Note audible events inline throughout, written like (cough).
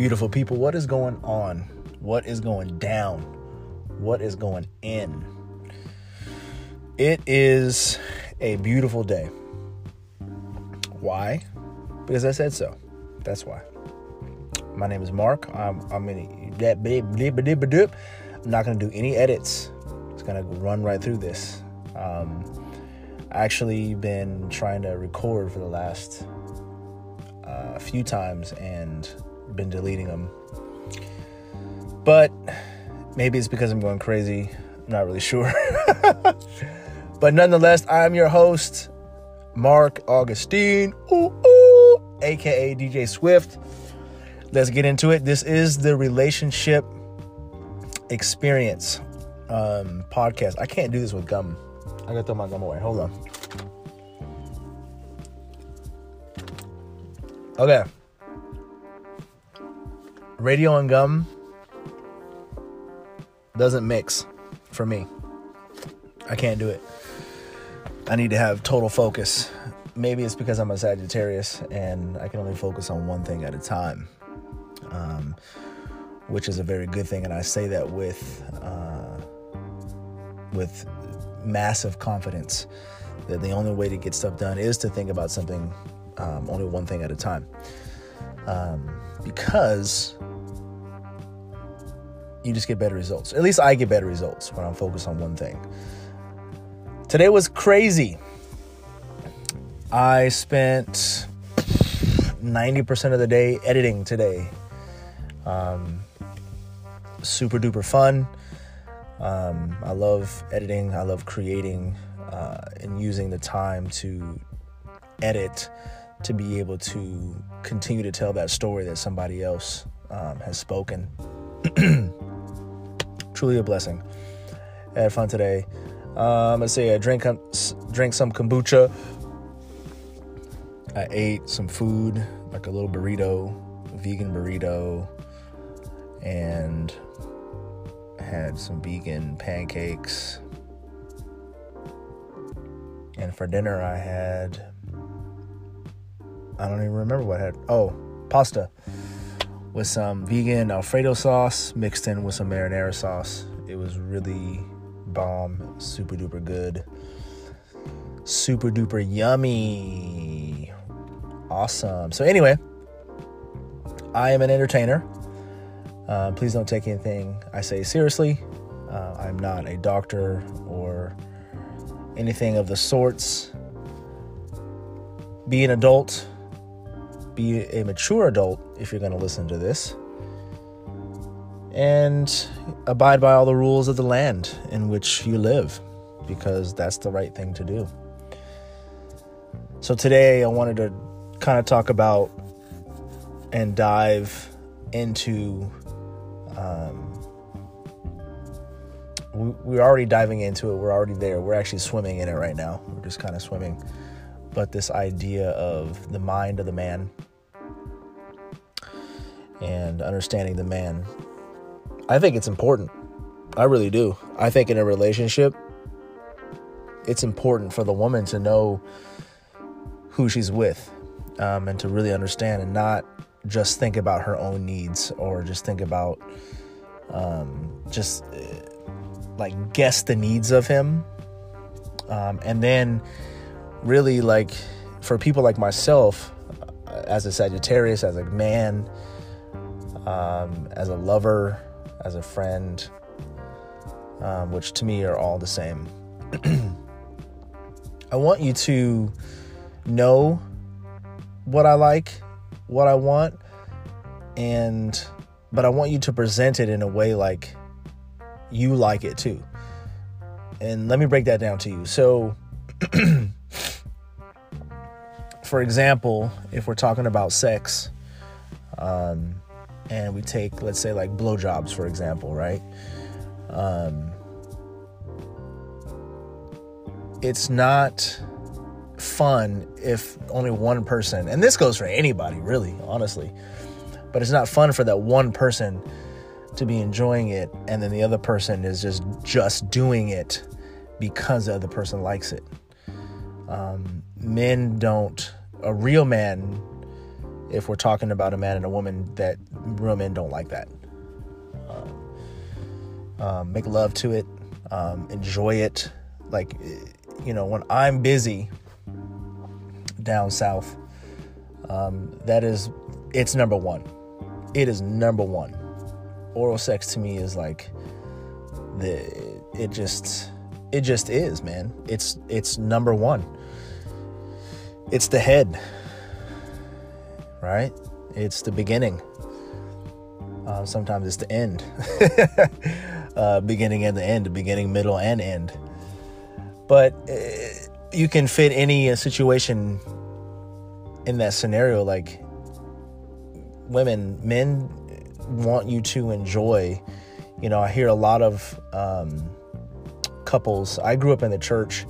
beautiful people. What is going on? What is going down? What is going in? It is a beautiful day. Why? Because I said so. That's why. My name is Mark. I'm, I'm in that I'm not to do any edits. It's to run right through this. Um, I actually been trying to record for the last uh, few times and been deleting them. But maybe it's because I'm going crazy. I'm not really sure. (laughs) but nonetheless, I'm your host, Mark Augustine, ooh, ooh, aka DJ Swift. Let's get into it. This is the relationship experience um, podcast. I can't do this with gum. I gotta throw my gum away. Hold on. Okay. Radio and gum doesn't mix for me. I can't do it. I need to have total focus. Maybe it's because I'm a Sagittarius and I can only focus on one thing at a time, um, which is a very good thing. And I say that with uh, with massive confidence that the only way to get stuff done is to think about something um, only one thing at a time. Um, because you just get better results. At least I get better results when I'm focused on one thing. Today was crazy. I spent 90% of the day editing today. Um, super duper fun. Um, I love editing, I love creating uh, and using the time to edit to be able to continue to tell that story that somebody else um, has spoken. (clears throat) Truly a blessing. I had fun today. Um, let's see, I drank, drank some kombucha. I ate some food, like a little burrito, vegan burrito, and had some vegan pancakes. And for dinner, I had I don't even remember what I had. Oh, pasta with some vegan Alfredo sauce mixed in with some marinara sauce. It was really bomb, super duper good, super duper yummy, awesome. So, anyway, I am an entertainer. Uh, please don't take anything I say seriously. Uh, I'm not a doctor or anything of the sorts. Be an adult be a mature adult if you're going to listen to this and abide by all the rules of the land in which you live because that's the right thing to do. So today I wanted to kind of talk about and dive into um, we, we're already diving into it. We're already there. We're actually swimming in it right now. We're just kind of swimming. But this idea of the mind of the man and understanding the man. I think it's important. I really do. I think in a relationship, it's important for the woman to know who she's with um, and to really understand and not just think about her own needs or just think about um, just uh, like guess the needs of him. Um, and then really like for people like myself, uh, as a Sagittarius, as a man, um, as a lover, as a friend, um, which to me are all the same. (clears throat) I want you to know what I like, what I want, and but I want you to present it in a way like you like it too. And let me break that down to you. So, (clears throat) for example, if we're talking about sex, um, and we take, let's say, like blowjobs, for example, right? Um, it's not fun if only one person, and this goes for anybody, really, honestly, but it's not fun for that one person to be enjoying it and then the other person is just just doing it because the other person likes it. Um, men don't. A real man if we're talking about a man and a woman that real men don't like that. Um, um, make love to it, um, enjoy it. Like, you know, when I'm busy down south, um, that is, it's number one. It is number one. Oral sex to me is like the, it just, it just is, man. It's, it's number one. It's the head right? It's the beginning. Uh, sometimes it's the end. (laughs) uh, beginning and the end, beginning, middle, and end. But uh, you can fit any uh, situation in that scenario. Like women, men want you to enjoy. You know, I hear a lot of um, couples. I grew up in the church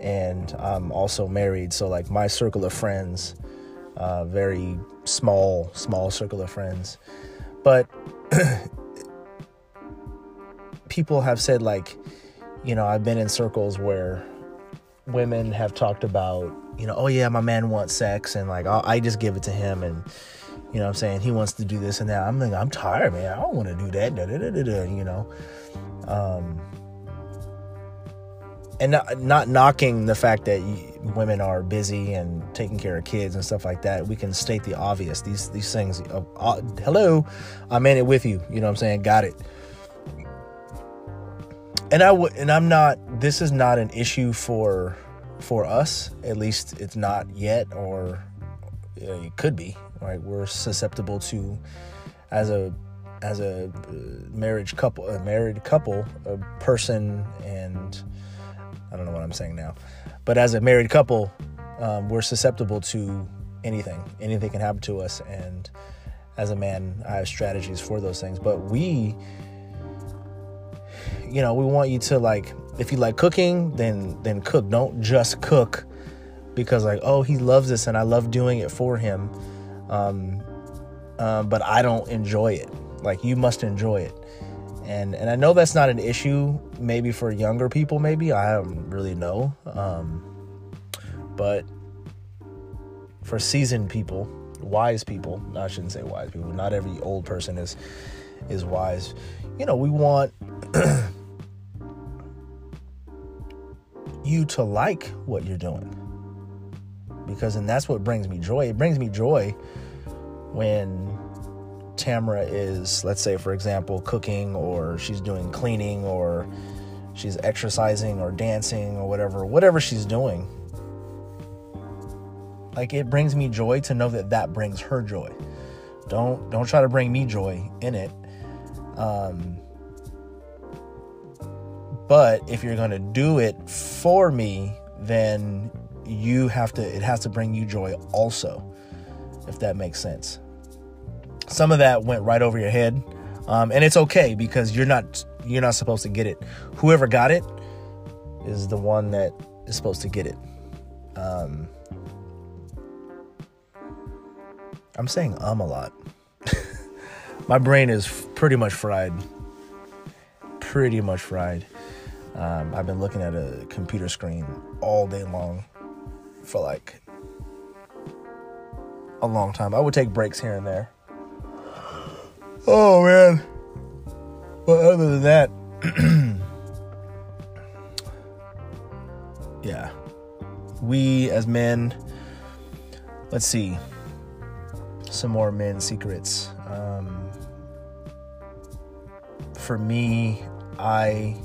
and I'm also married. So, like, my circle of friends uh, very small, small circle of friends. But (clears throat) people have said, like, you know, I've been in circles where women have talked about, you know, oh yeah, my man wants sex, and like, I'll, I just give it to him, and you know, I'm saying he wants to do this and that. I'm like, I'm tired, man. I don't want to do that. Da, da, da, you know. Um, and not, not knocking the fact that women are busy and taking care of kids and stuff like that. We can state the obvious. These these things. Uh, uh, hello, I'm in it with you. You know what I'm saying? Got it. And I would, and I'm not. This is not an issue for for us. At least it's not yet, or you know, it could be. Right? We're susceptible to as a as a uh, marriage couple, a married couple, a person and I don't know what I'm saying now. But as a married couple, um, we're susceptible to anything. Anything can happen to us. And as a man, I have strategies for those things. But we, you know, we want you to like, if you like cooking, then then cook. Don't just cook because like, oh, he loves this and I love doing it for him. Um, uh, but I don't enjoy it. Like you must enjoy it and and I know that's not an issue maybe for younger people maybe. I don't really know. Um, but for seasoned people wise people I shouldn't say wise people not every old person is is wise. You know we want (clears throat) you to like what you're doing. Because and that's what brings me joy. It brings me joy when Tamara is, let's say, for example, cooking or she's doing cleaning or she's exercising or dancing or whatever, whatever she's doing. Like it brings me joy to know that that brings her joy. Don't don't try to bring me joy in it. Um, but if you're gonna do it for me, then you have to. It has to bring you joy also, if that makes sense some of that went right over your head. Um, and it's okay because you're not you're not supposed to get it. Whoever got it is the one that is supposed to get it. Um, i'm saying um a lot. (laughs) My brain is pretty much fried. Pretty much fried. Um, i've been looking at a computer screen all day long for like a long time. I would take breaks here and there Oh man. But other than that, (clears throat) yeah. We as men, let's see. Some more men secrets. Um, for me, I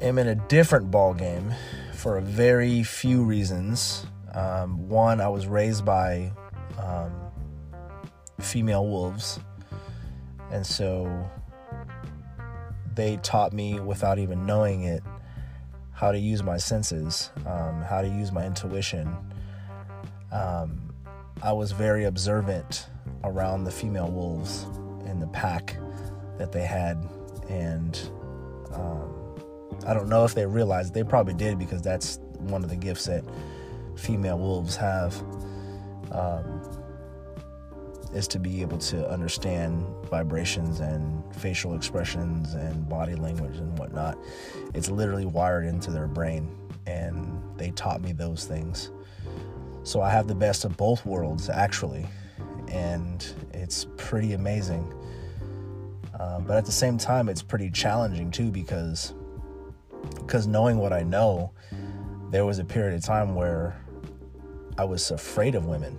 am in a different ball game for a very few reasons. Um, one, I was raised by female wolves. And so they taught me without even knowing it how to use my senses, um, how to use my intuition. Um, I was very observant around the female wolves in the pack that they had. And um, I don't know if they realized, they probably did because that's one of the gifts that female wolves have. Um, is to be able to understand vibrations and facial expressions and body language and whatnot. It's literally wired into their brain, and they taught me those things. So I have the best of both worlds, actually, and it's pretty amazing. Uh, but at the same time, it's pretty challenging too because because knowing what I know, there was a period of time where I was afraid of women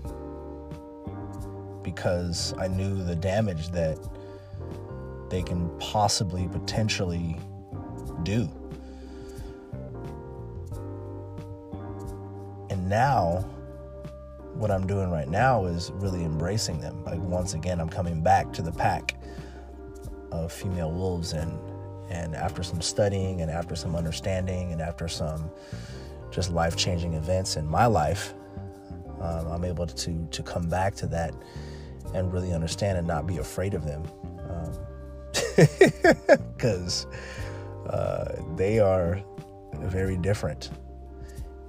because I knew the damage that they can possibly potentially do. And now, what I'm doing right now is really embracing them. Like, once again, I'm coming back to the pack of female wolves and and after some studying and after some understanding and after some just life-changing events in my life um, i'm able to to come back to that and really understand and not be afraid of them because um, (laughs) uh, they are very different.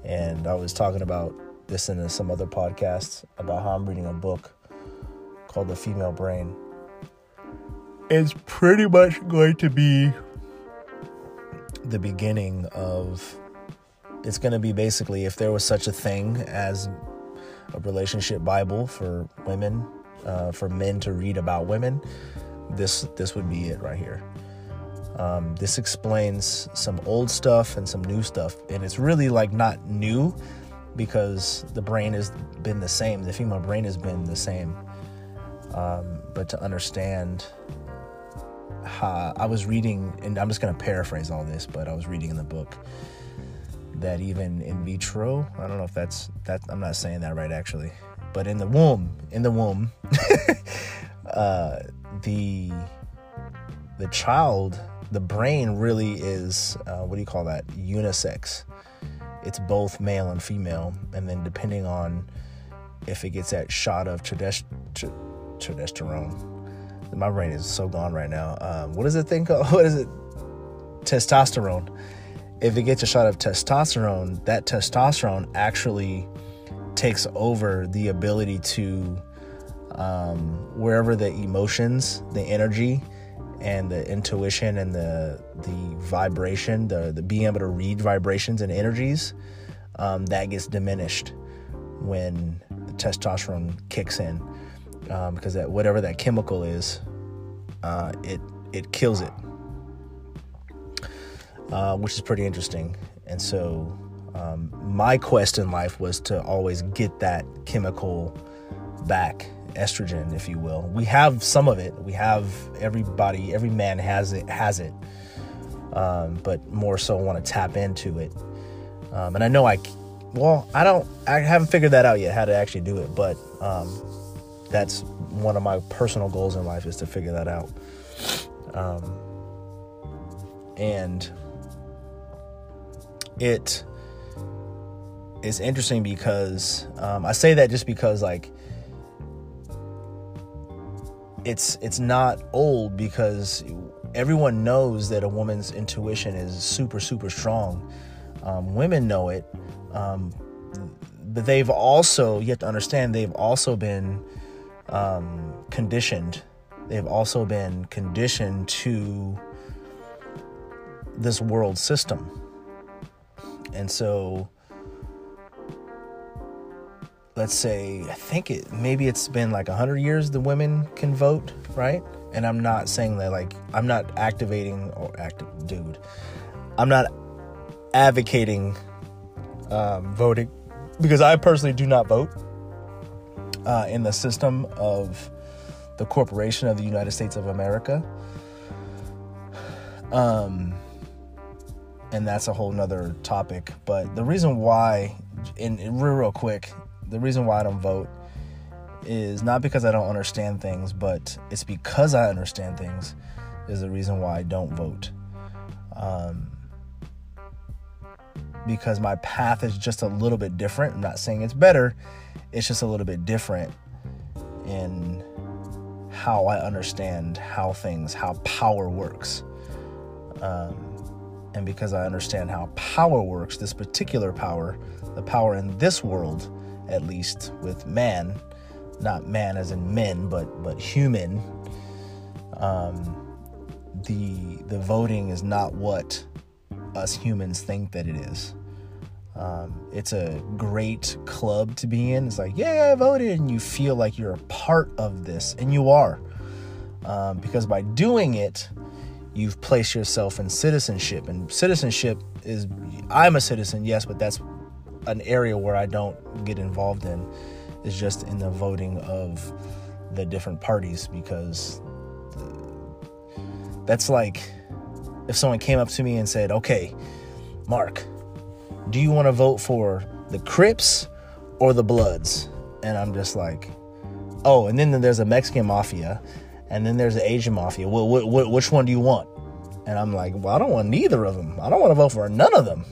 And i was talking about this in some other podcasts about how i'm reading a book called the female brain. It's pretty much going to be the beginning of it's going to be basically if there was such a thing as a relationship bible for women uh, for men to read about women this this would be it right here. Um, this explains some old stuff and some new stuff. And it's really like not new because the brain has been the same. The female brain has been the same. Um, but to understand I was reading, and I'm just going to paraphrase all this, but I was reading in the book that even in vitro, I don't know if that's that. I'm not saying that right actually, but in the womb, in the womb, (laughs) uh, the the child, the brain really is uh, what do you call that? Unisex. It's both male and female, and then depending on if it gets that shot of testosterone my brain is so gone right now. Um, what is the thing called? (laughs) What is it? Testosterone. If it gets a shot of testosterone, that testosterone actually takes over the ability to um, wherever the emotions, the energy, and the intuition and the the vibration, the the being able to read vibrations and energies, um, that gets diminished when the testosterone kicks in um, because that whatever that chemical is, uh, it it kills it, uh, which is pretty interesting. And so, um, my quest in life was to always get that chemical back, estrogen, if you will. We have some of it. We have everybody, every man has it, has it, um, but more so want to tap into it. Um, and I know I, well, I don't, I haven't figured that out yet how to actually do it, but um, that's one of my personal goals in life is to figure that out. Um, and it is interesting because um, I say that just because like it's it's not old because everyone knows that a woman's intuition is super super strong. Um, women know it, um, but they've also you have to understand they've also been um, conditioned. They've also been conditioned to this world system. And so, let's say, I think it maybe it's been like 100 years the women can vote, right? And I'm not saying that, like, I'm not activating or active, dude. I'm not advocating um, voting because I personally do not vote uh, in the system of the corporation of the United States of America. Um, and that's a whole nother topic. But the reason why, in, in real, real quick, the reason why I don't vote is not because I don't understand things, but it's because I understand things is the reason why I don't vote. Um, because my path is just a little bit different. I'm not saying it's better, it's just a little bit different in how I understand how things, how power works. Um, and because I understand how power works, this particular power, the power in this world, at least with man, not man as in men, but but human. Um, the the voting is not what us humans think that it is. Um, it's a great club to be in. It's like, yeah, I voted, and you feel like you're a part of this, and you are. Um, because by doing it, you've placed yourself in citizenship. And citizenship is, I'm a citizen, yes, but that's an area where I don't get involved in, is just in the voting of the different parties because that's like if someone came up to me and said, okay, Mark, do you want to vote for the Crips or the Bloods? And I'm just like, oh, and then there's a Mexican mafia, and then there's an Asian mafia. Well, which one do you want? And I'm like, well, I don't want neither of them. I don't want to vote for none of them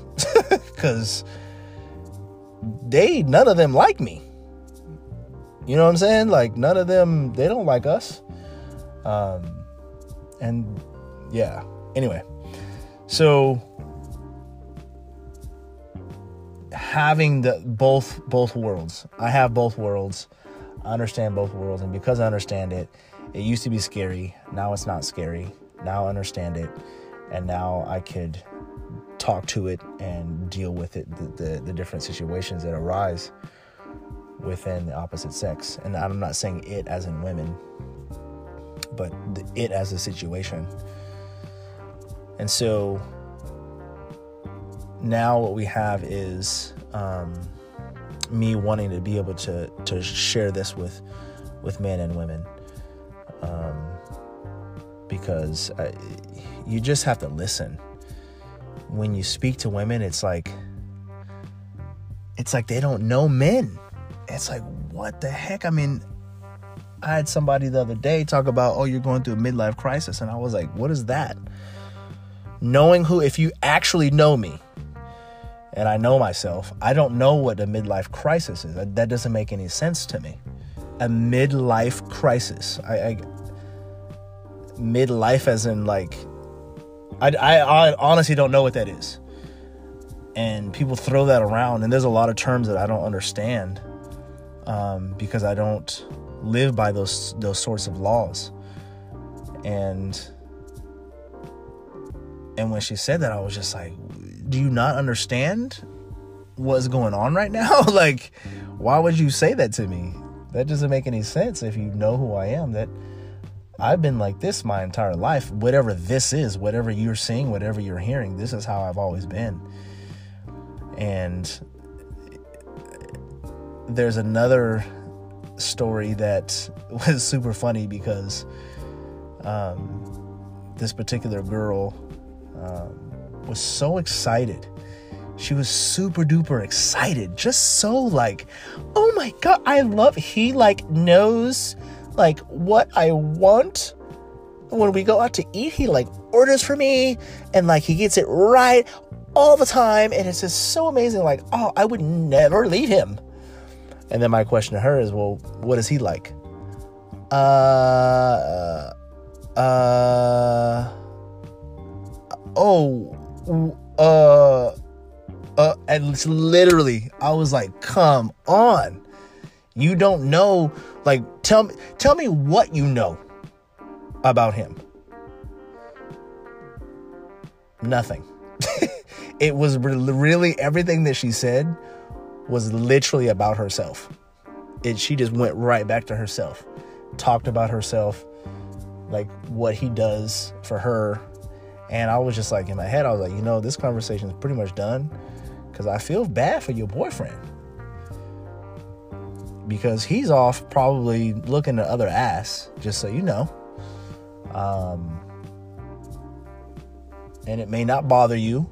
(laughs) because they, none of them like me. You know what I'm saying? Like, none of them, they don't like us. Um, and yeah, anyway, so having the both both worlds. I have both worlds. I understand both worlds, and because I understand it, it used to be scary. Now it's not scary. Now I understand it, and now I could talk to it and deal with it, the, the, the different situations that arise within the opposite sex. And I'm not saying it as in women, but the, it as a situation. And so now what we have is um, me wanting to be able to to share this with with men and women um, because I, you just have to listen when you speak to women it's like it's like they don't know men it's like what the heck i mean i had somebody the other day talk about oh you're going through a midlife crisis and i was like what is that knowing who if you actually know me and I know myself, I don't know what a midlife crisis is. That, doesn't make any sense to me. A midlife crisis. I, I midlife as in like I, I, I honestly don't know what that is. And people throw that around, and there's a lot of terms that I don't understand um, because I don't live by those those sorts of laws. And and when she said that, I was just like, do you not understand what's going on right now? (laughs) like, why would you say that to me? That doesn't make any sense if you know who I am. That I've been like this my entire life. Whatever this is, whatever you're seeing, whatever you're hearing, this is how I've always been. And there's another story that (laughs) was super funny because um, this particular girl um, was so excited. She was super duper excited. Just so like, oh my god, I love he like knows like what I want. When we go out to eat, he like orders for me and like he gets it right all the time and it's just so amazing like, oh, I would never leave him. And then my question to her is, well, what is he like? Uh uh oh uh, uh, and it's literally, I was like, come on. You don't know, like, tell me, tell me what you know about him. Nothing. (laughs) it was really everything that she said was literally about herself. It, she just went right back to herself, talked about herself, like what he does for her, and I was just like, in my head, I was like, you know, this conversation is pretty much done because I feel bad for your boyfriend. Because he's off probably looking at other ass, just so you know. Um, and it may not bother you,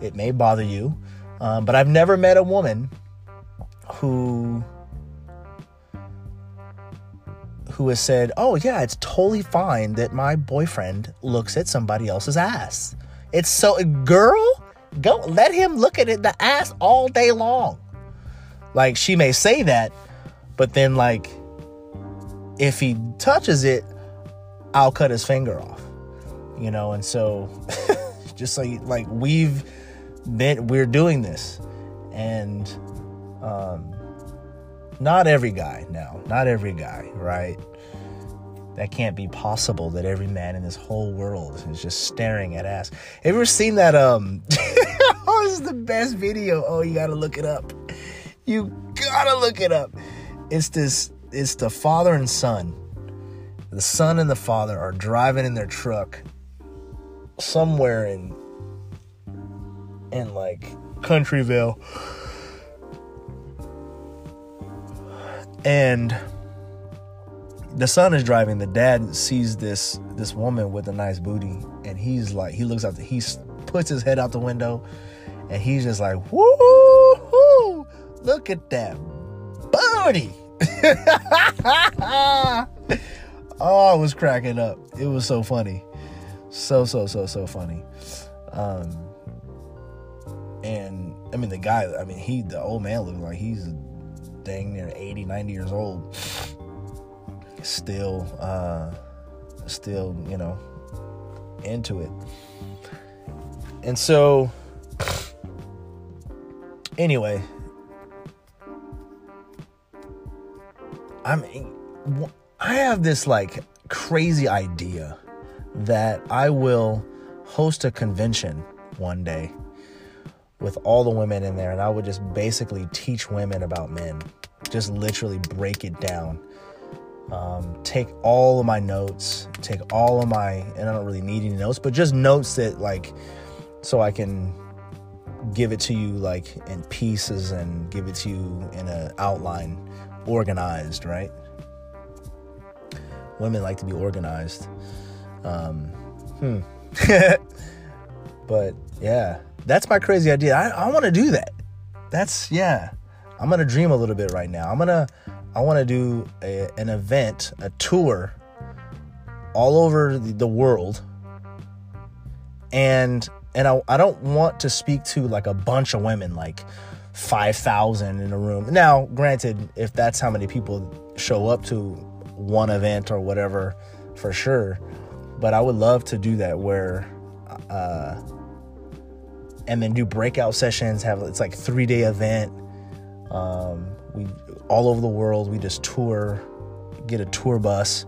it may bother you. Um, but I've never met a woman who who has said, "Oh yeah, it's totally fine that my boyfriend looks at somebody else's ass." It's so girl, go let him look at it the ass all day long. Like she may say that, but then like if he touches it, I'll cut his finger off. You know, and so (laughs) just like like we've been we're doing this and um not every guy now not every guy right that can't be possible that every man in this whole world is just staring at ass. Have you ever seen that um oh, this is the best video. Oh, you gotta look it up. You gotta look it up. It's this. It's the father and son. The son and the father are driving in their truck somewhere in in like Countryville. And the son is driving. The dad sees this this woman with a nice booty, and he's like, he looks out. The, he puts his head out the window, and he's just like, "Woo! Look at that booty!" (laughs) oh, I was cracking up. It was so funny, so so so so funny. Um, and I mean, the guy. I mean, he the old man looked like he's dang near 80, 90 years old still uh still you know into it and so anyway i'm i have this like crazy idea that i will host a convention one day with all the women in there and i would just basically teach women about men. Just literally break it down. Um, take all of my notes, take all of my, and I don't really need any notes, but just notes that like, so I can give it to you like in pieces and give it to you in an outline, organized, right? Women like to be organized. Um, hmm. (laughs) but yeah, that's my crazy idea. I, I want to do that. That's, yeah. I'm to dream a little bit right now. I'm to, I want to do a, an event, a tour all over the world. And and I, I don't want to speak to like a bunch of women, like 5,000 in a room. Now, granted, if that's how many people show up to one event or whatever, for sure. But I would love to do that where, uh, and then do breakout sessions. Have it's like three day event. Um, we all over the world. We just tour, get a tour bus,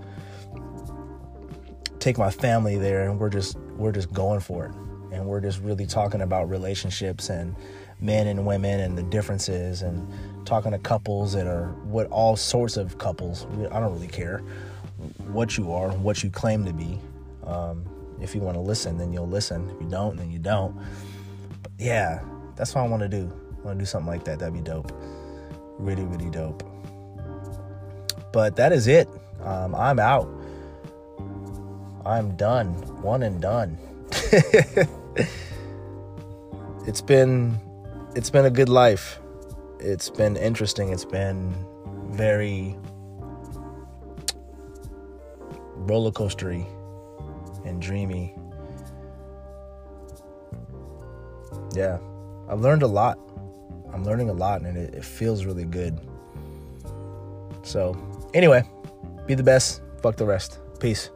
take my family there, and we're just we're just going for it. And we're just really talking about relationships and men and women and the differences and talking to couples that are what all sorts of couples. I don't really care what you are, what you claim to be. Um, if you want to listen, then you'll listen. If you don't, then you don't. But yeah, that's what I want to do. I want to do something like that. That'd be dope really, really dope. But that is it. Um, I'm out. I'm done. One and done. (laughs) it's been it's been a good life. It's been interesting. It's been very roller coastery and dreamy. Yeah, I've learned a lot. I'm learning a lot and it, it feels really good. So, anyway, be the best. Fuck the rest. Peace.